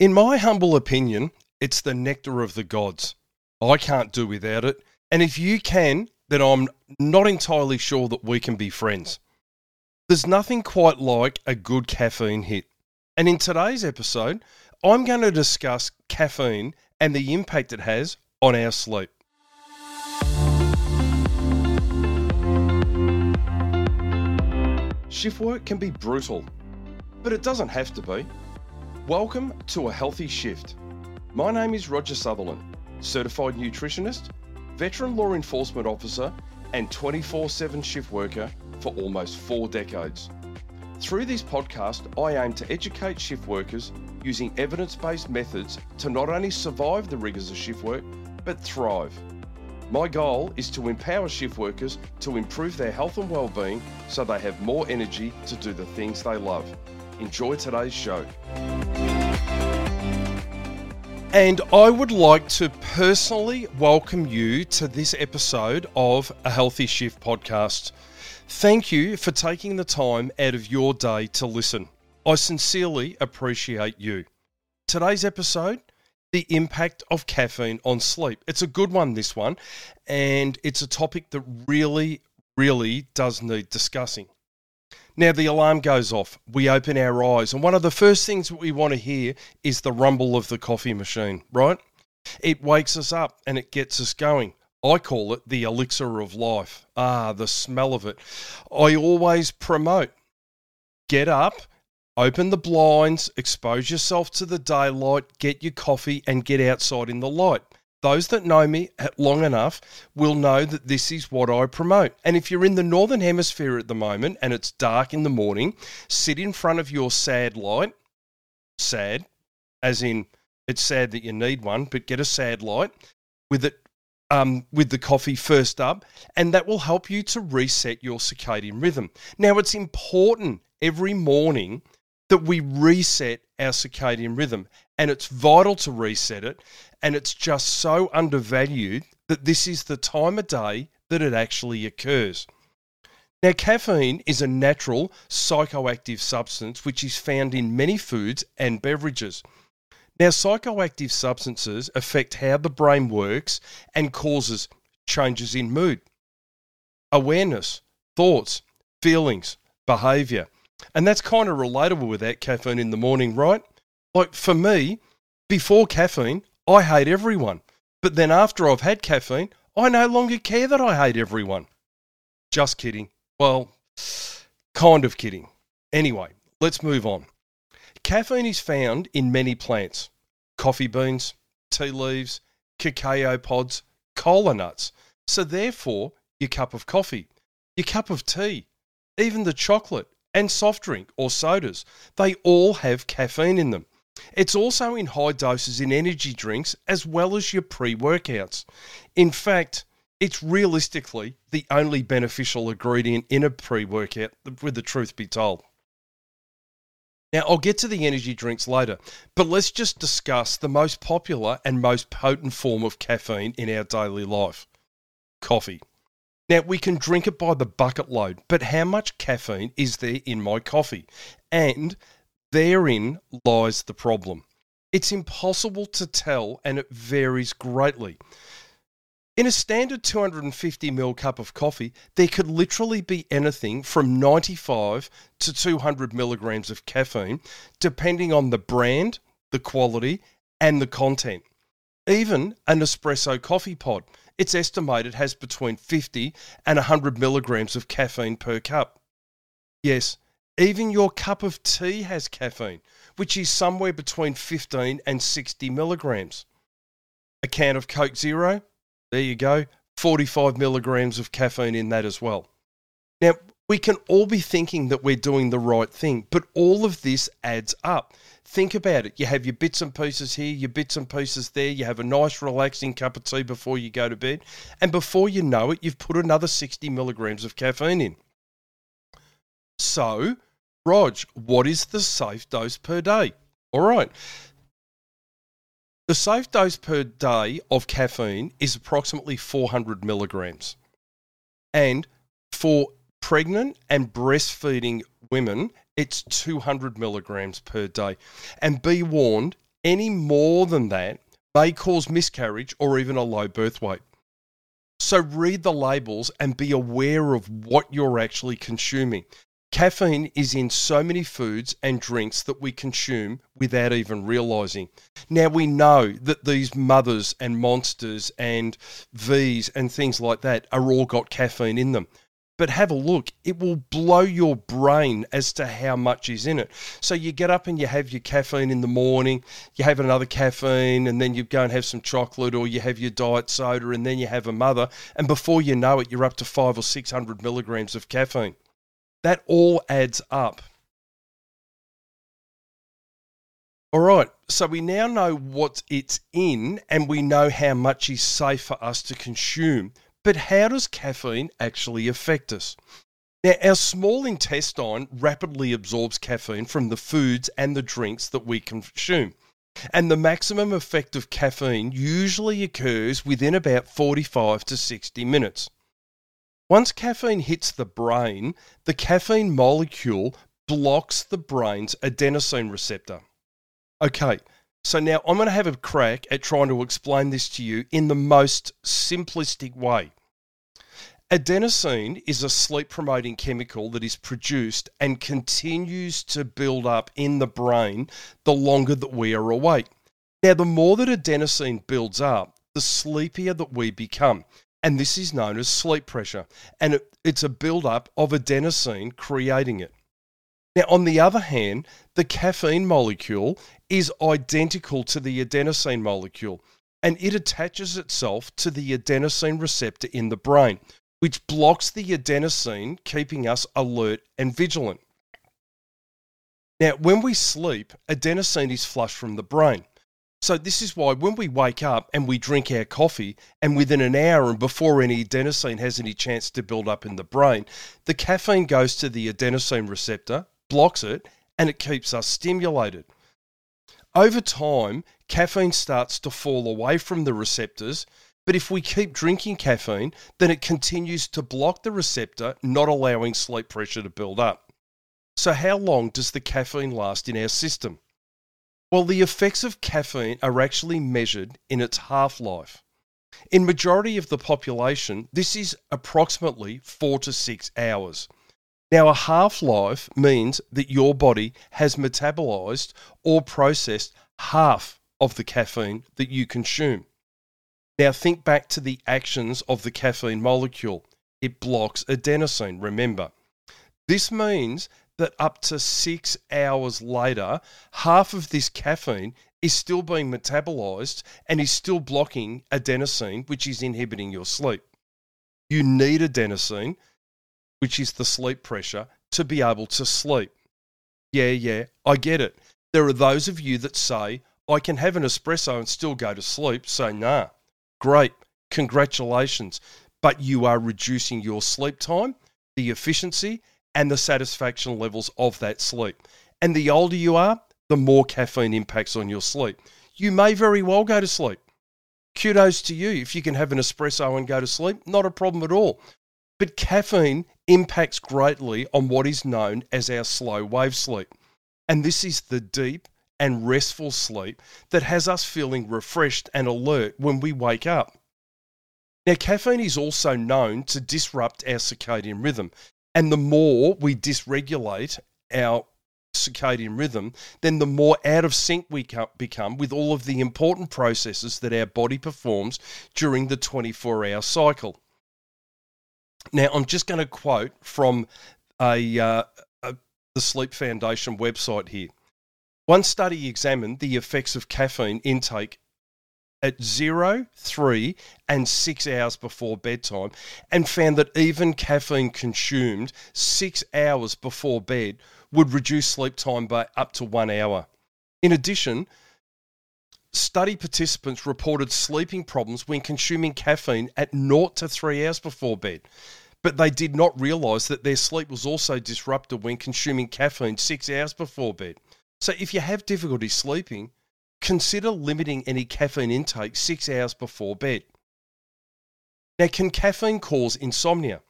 In my humble opinion, it's the nectar of the gods. I can't do without it. And if you can, then I'm not entirely sure that we can be friends. There's nothing quite like a good caffeine hit. And in today's episode, I'm going to discuss caffeine and the impact it has on our sleep. Shift work can be brutal, but it doesn't have to be. Welcome to A Healthy Shift. My name is Roger Sutherland, certified nutritionist, veteran law enforcement officer, and 24 7 shift worker for almost four decades. Through this podcast, I aim to educate shift workers using evidence based methods to not only survive the rigours of shift work, but thrive. My goal is to empower shift workers to improve their health and well-being so they have more energy to do the things they love. Enjoy today's show. And I would like to personally welcome you to this episode of a Healthy Shift podcast. Thank you for taking the time out of your day to listen. I sincerely appreciate you. Today's episode the impact of caffeine on sleep. It's a good one, this one, and it's a topic that really, really does need discussing. Now, the alarm goes off. We open our eyes, and one of the first things that we want to hear is the rumble of the coffee machine, right? It wakes us up and it gets us going. I call it the elixir of life. Ah, the smell of it. I always promote get up, Open the blinds, expose yourself to the daylight, get your coffee, and get outside in the light. Those that know me long enough will know that this is what I promote. And if you're in the northern hemisphere at the moment and it's dark in the morning, sit in front of your sad light. Sad, as in it's sad that you need one, but get a sad light with it um, with the coffee first up, and that will help you to reset your circadian rhythm. Now, it's important every morning that we reset our circadian rhythm. And it's vital to reset it. And it's just so undervalued that this is the time of day that it actually occurs. Now, caffeine is a natural psychoactive substance which is found in many foods and beverages. Now, psychoactive substances affect how the brain works and causes changes in mood, awareness, thoughts, feelings, behavior. And that's kind of relatable with that caffeine in the morning, right? Like for me, before caffeine, I hate everyone. But then after I've had caffeine, I no longer care that I hate everyone. Just kidding. Well, kind of kidding. Anyway, let's move on. Caffeine is found in many plants coffee beans, tea leaves, cacao pods, cola nuts. So, therefore, your cup of coffee, your cup of tea, even the chocolate and soft drink or sodas. They all have caffeine in them. It's also in high doses in energy drinks as well as your pre workouts. In fact, it's realistically the only beneficial ingredient in a pre workout, with the truth be told. Now, I'll get to the energy drinks later, but let's just discuss the most popular and most potent form of caffeine in our daily life coffee. Now, we can drink it by the bucket load, but how much caffeine is there in my coffee? And therein lies the problem. It's impossible to tell and it varies greatly. In a standard 250 ml cup of coffee, there could literally be anything from 95 to 200 milligrams of caffeine, depending on the brand, the quality, and the content. Even an espresso coffee pod it's estimated has between 50 and 100 milligrams of caffeine per cup. Yes, even your cup of tea has caffeine, which is somewhere between 15 and 60 milligrams. A can of Coke Zero, there you go, 45 milligrams of caffeine in that as well. We can all be thinking that we're doing the right thing, but all of this adds up. Think about it. You have your bits and pieces here, your bits and pieces there. You have a nice, relaxing cup of tea before you go to bed. And before you know it, you've put another 60 milligrams of caffeine in. So, Rog, what is the safe dose per day? All right. The safe dose per day of caffeine is approximately 400 milligrams. And for pregnant and breastfeeding women, it's 200 milligrams per day. And be warned, Any more than that may cause miscarriage or even a low birth weight. So read the labels and be aware of what you're actually consuming. Caffeine is in so many foods and drinks that we consume without even realizing. Now we know that these mothers and monsters and V's and things like that are all got caffeine in them. But have a look, it will blow your brain as to how much is in it. So you get up and you have your caffeine in the morning, you have another caffeine, and then you go and have some chocolate, or you have your diet soda, and then you have a mother, and before you know it, you're up to five or six hundred milligrams of caffeine. That all adds up. All right, so we now know what it's in and we know how much is safe for us to consume. But how does caffeine actually affect us? Now, our small intestine rapidly absorbs caffeine from the foods and the drinks that we consume. And the maximum effect of caffeine usually occurs within about 45 to 60 minutes. Once caffeine hits the brain, the caffeine molecule blocks the brain's adenosine receptor. Okay, so now I'm going to have a crack at trying to explain this to you in the most simplistic way. Adenosine is a sleep promoting chemical that is produced and continues to build up in the brain the longer that we are awake. Now, the more that adenosine builds up, the sleepier that we become and this is known as sleep pressure. And it, it's a buildup of adenosine creating it. Now, on the other hand, the caffeine molecule is identical to the adenosine molecule, and it attaches itself to the adenosine receptor in the brain, which blocks the adenosine, keeping us alert and vigilant. Now, when we sleep, adenosine is flushed from the brain. So this is why when we wake up and we drink our coffee, and within an hour and before any adenosine has any chance to build up in the brain, the caffeine goes to the adenosine receptor, blocks it, and it keeps us stimulated. Over time, caffeine starts to fall away from the receptors, but if we keep drinking caffeine, then it continues to block the receptor, not allowing sleep pressure to build up. So, how long does the caffeine last in our system? Well, the effects of caffeine are actually measured in its half life. In majority of the population, this is approximately four to six hours. Now, a half life means that your body has metabolized or processed half of the caffeine that you consume. Now, think back to the actions of the caffeine molecule. It blocks adenosine, remember. This means that up to six hours later, half of this caffeine is still being metabolized and is still blocking adenosine, which is inhibiting your sleep. You need adenosine, which is the sleep pressure, to be able to sleep. Yeah, yeah, I get it. There are those of you that say, I can have an espresso and still go to sleep. So, nah, great, congratulations. But you are reducing your sleep time, the efficiency, and the satisfaction levels of that sleep. And the older you are, the more caffeine impacts on your sleep. You may very well go to sleep. Kudos to you if you can have an espresso and go to sleep, not a problem at all. But caffeine impacts greatly on what is known as our slow wave sleep. And this is the deep and restful sleep that has us feeling refreshed and alert when we wake up. Now, caffeine is also known to disrupt our circadian rhythm, and the more we dysregulate our circadian rhythm, then the more out of sync we become with all of the important processes that our body performs during the 24 hour cycle. Now, I'm just going to quote from a, uh, a, the Sleep Foundation website here. One study examined the effects of caffeine intake at zero, three, and six hours before bedtime, and found that even caffeine consumed six hours before bed would reduce sleep time by up to one hour. In addition, study participants reported sleeping problems when consuming caffeine at 0 to 3 hours before bed. But they did not realize that their sleep was also disrupted when consuming caffeine 6 hours before bed. So if you have difficulty sleeping, consider limiting any caffeine intake six hours before bed. Now, can caffeine cause insomnia?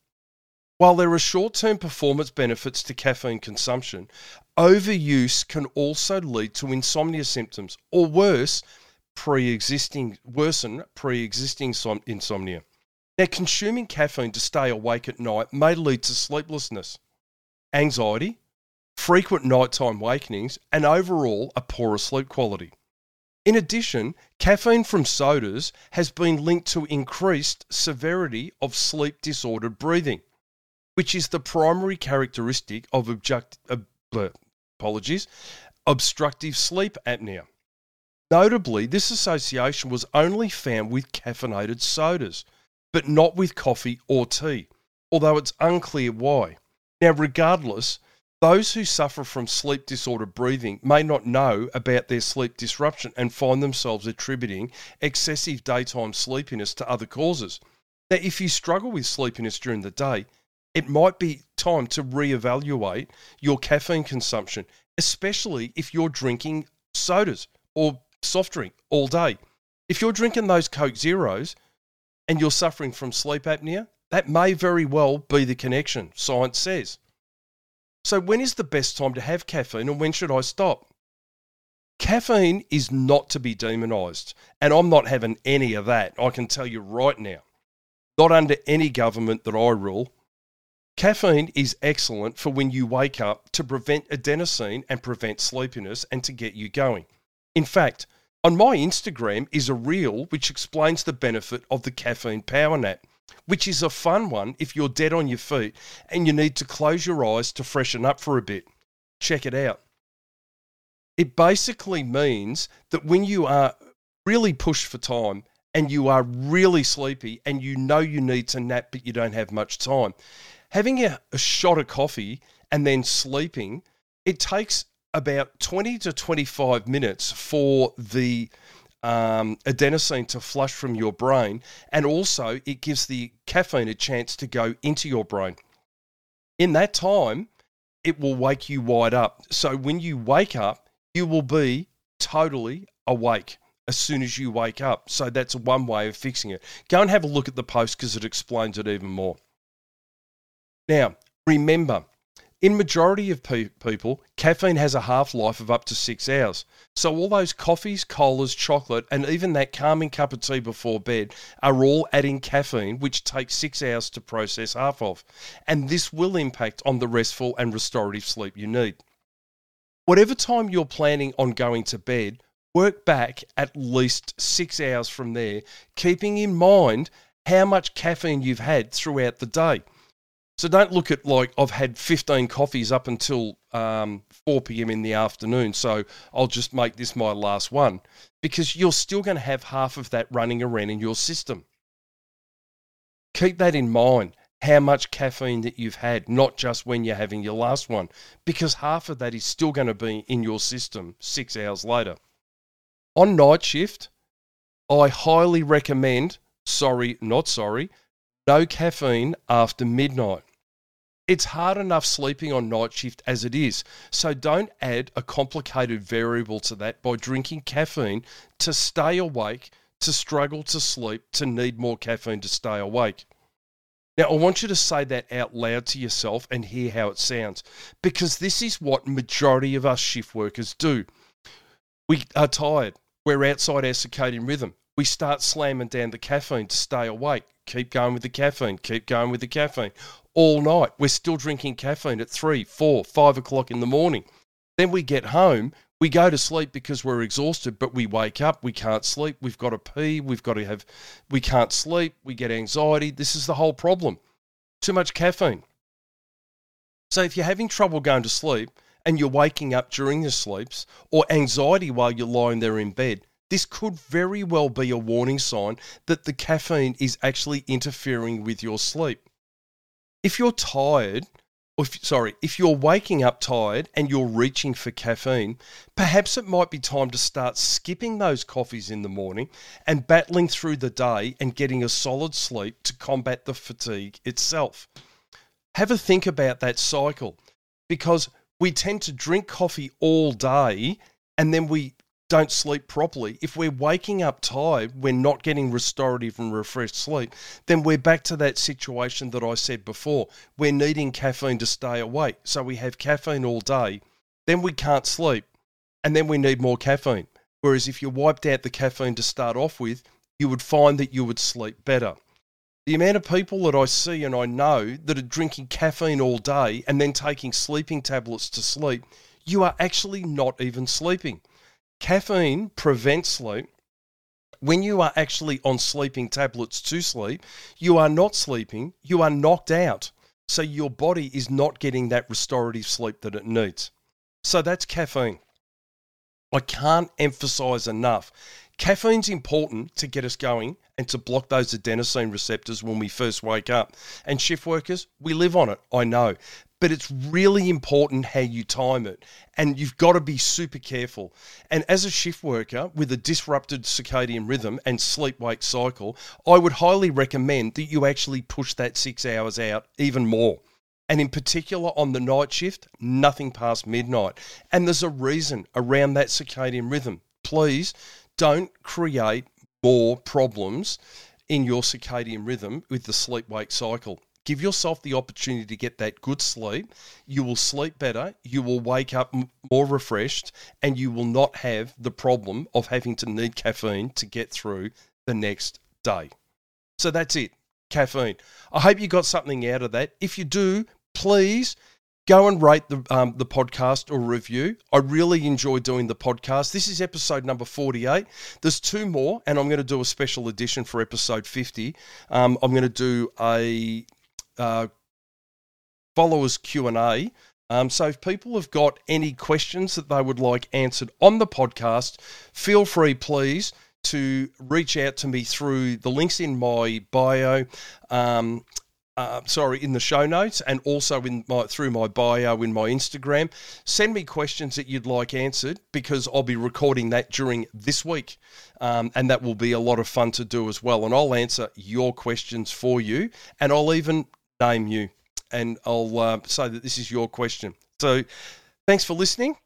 While there are short term performance benefits to caffeine consumption, overuse can also lead to insomnia symptoms, or worse, pre-existing worsen pre-existing insomnia. Now, consuming caffeine to stay awake at night may lead to sleeplessness, anxiety, frequent nighttime wakenings, and overall a poorer sleep quality. In addition, caffeine from sodas has been linked to increased severity of sleep disordered breathing, which is the primary characteristic of object, uh, apologies, obstructive sleep apnea. Notably, this association was only found with caffeinated sodas, but not with coffee or tea, although it's unclear why. Now, regardless, those who suffer from sleep disorder breathing may not know about their sleep disruption and find themselves attributing excessive daytime sleepiness to other causes. Now, if you struggle with sleepiness during the day, it might be time to reevaluate your caffeine consumption, especially if you're drinking sodas or soft drink all day. If you're drinking those Coke Zeros and you're suffering from sleep apnea, that may very well be the connection, science says. So, when is the best time to have caffeine and when should I stop? Caffeine is not to be demonised, and I'm not having any of that. I can tell you right now. Not under any government that I rule. Caffeine is excellent for when you wake up to prevent adenosine and prevent sleepiness and to get you going. In fact, on my Instagram is a reel which explains the benefit of the caffeine power nap which is a fun one if you're dead on your feet and you need to close your eyes to freshen up for a bit. Check it out. It basically means that when you are really pushed for time and you are really sleepy and you know you need to nap but you don't have much time, having a, a shot of coffee and then sleeping, it takes about 20 to 25 minutes for the um, adenosine to flush from your brain, and also it gives the caffeine a chance to go into your brain. In that time, it will wake you wide up. So when you wake up, you will be totally awake as soon as you wake up. So that's one way of fixing it. Go and have a look at the post because it explains it even more. Now, remember, in majority of pe- people, caffeine has a half-life of up to 6 hours. So all those coffees, colas, chocolate and even that calming cup of tea before bed are all adding caffeine which takes 6 hours to process half of. And this will impact on the restful and restorative sleep you need. Whatever time you're planning on going to bed, work back at least 6 hours from there, keeping in mind how much caffeine you've had throughout the day. So don't look at like I've had 15 coffees up until um, 4 p.m. in the afternoon, so I'll just make this my last one because you're still going to have half of that running around in your system. Keep that in mind how much caffeine that you've had, not just when you're having your last one, because half of that is still going to be in your system six hours later. On night shift, I highly recommend, sorry, not sorry, no caffeine after midnight. It's hard enough sleeping on night shift as it is, so don't add a complicated variable to that by drinking caffeine to stay awake, to struggle to sleep, to need more caffeine to stay awake. Now, I want you to say that out loud to yourself and hear how it sounds, because this is what majority of us shift workers do. We are tired. We're outside our circadian rhythm. We start slamming down the caffeine to stay awake. Keep going with the caffeine. Keep going with the caffeine all night. We're still drinking caffeine at three, four, five o'clock in the morning. Then we get home, we go to sleep because we're exhausted, but we wake up, we can't sleep, we've got to pee, we've got to have, we can't sleep, we get anxiety. This is the whole problem. Too much caffeine. So if you're having trouble going to sleep and you're waking up during your sleeps or anxiety while you're lying there in bed, this could very well be a warning sign that the caffeine is actually interfering with your sleep if you're tired, or if, sorry, if you're waking up tired and you're reaching for caffeine, perhaps it might be time to start skipping those coffees in the morning and battling through the day and getting a solid sleep to combat the fatigue itself. Have a think about that cycle because we tend to drink coffee all day and then we don't sleep properly, if we're waking up tired, we're not getting restorative and refreshed sleep, then we're back to that situation that I said before. We're needing caffeine to stay awake. So we have caffeine all day, then we can't sleep, and then we need more caffeine. Whereas if you wiped out the caffeine to start off with, you would find that you would sleep better. The amount of people that I see and I know that are drinking caffeine all day and then taking sleeping tablets to sleep, you are actually not even sleeping. Caffeine prevents sleep. When you are actually on sleeping tablets to sleep, you are not sleeping, you are knocked out. So your body is not getting that restorative sleep that it needs. So that's caffeine. I can't emphasize enough. Caffeine's important to get us going and to block those adenosine receptors when we first wake up. And shift workers, we live on it, I know but it's really important how you time it. And you've got to be super careful. And as a shift worker with a disrupted circadian rhythm and sleep wake cycle, I would highly recommend that you actually push that six hours out even more. And in particular on the night shift, nothing past midnight. And there's a reason around that circadian rhythm. Please don't create more problems in your circadian rhythm with the sleep wake cycle. Give yourself the opportunity to get that good sleep. You will sleep better. You will wake up more refreshed, and you will not have the problem of having to need caffeine to get through the next day. So that's it caffeine. I hope you got something out of that. If you do, please go and rate the um, the podcast or review. I really enjoy doing the podcast. This is episode number forty eight. There's two more, and I'm going to do a special edition for episode fifty. Um, I'm going to do a uh, followers Q and A. Um, so if people have got any questions that they would like answered on the podcast, feel free, please, to reach out to me through the links in my bio. Um, uh, sorry, in the show notes, and also in my through my bio in my Instagram. Send me questions that you'd like answered because I'll be recording that during this week, um, and that will be a lot of fun to do as well. And I'll answer your questions for you, and I'll even name you, and I'll uh, say that this is your question. So, thanks for listening.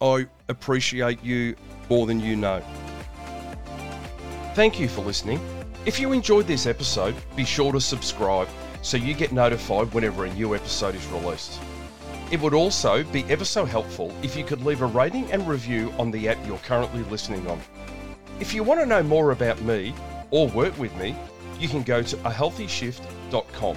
I appreciate you more than you know. Thank you for listening. If you enjoyed this episode, be sure to subscribe so you get notified whenever a new episode is released. It would also be ever so helpful if you could leave a rating and review on the app you're currently listening on. If you want to know more about me or work with me, you can go to ahealthyshift.com.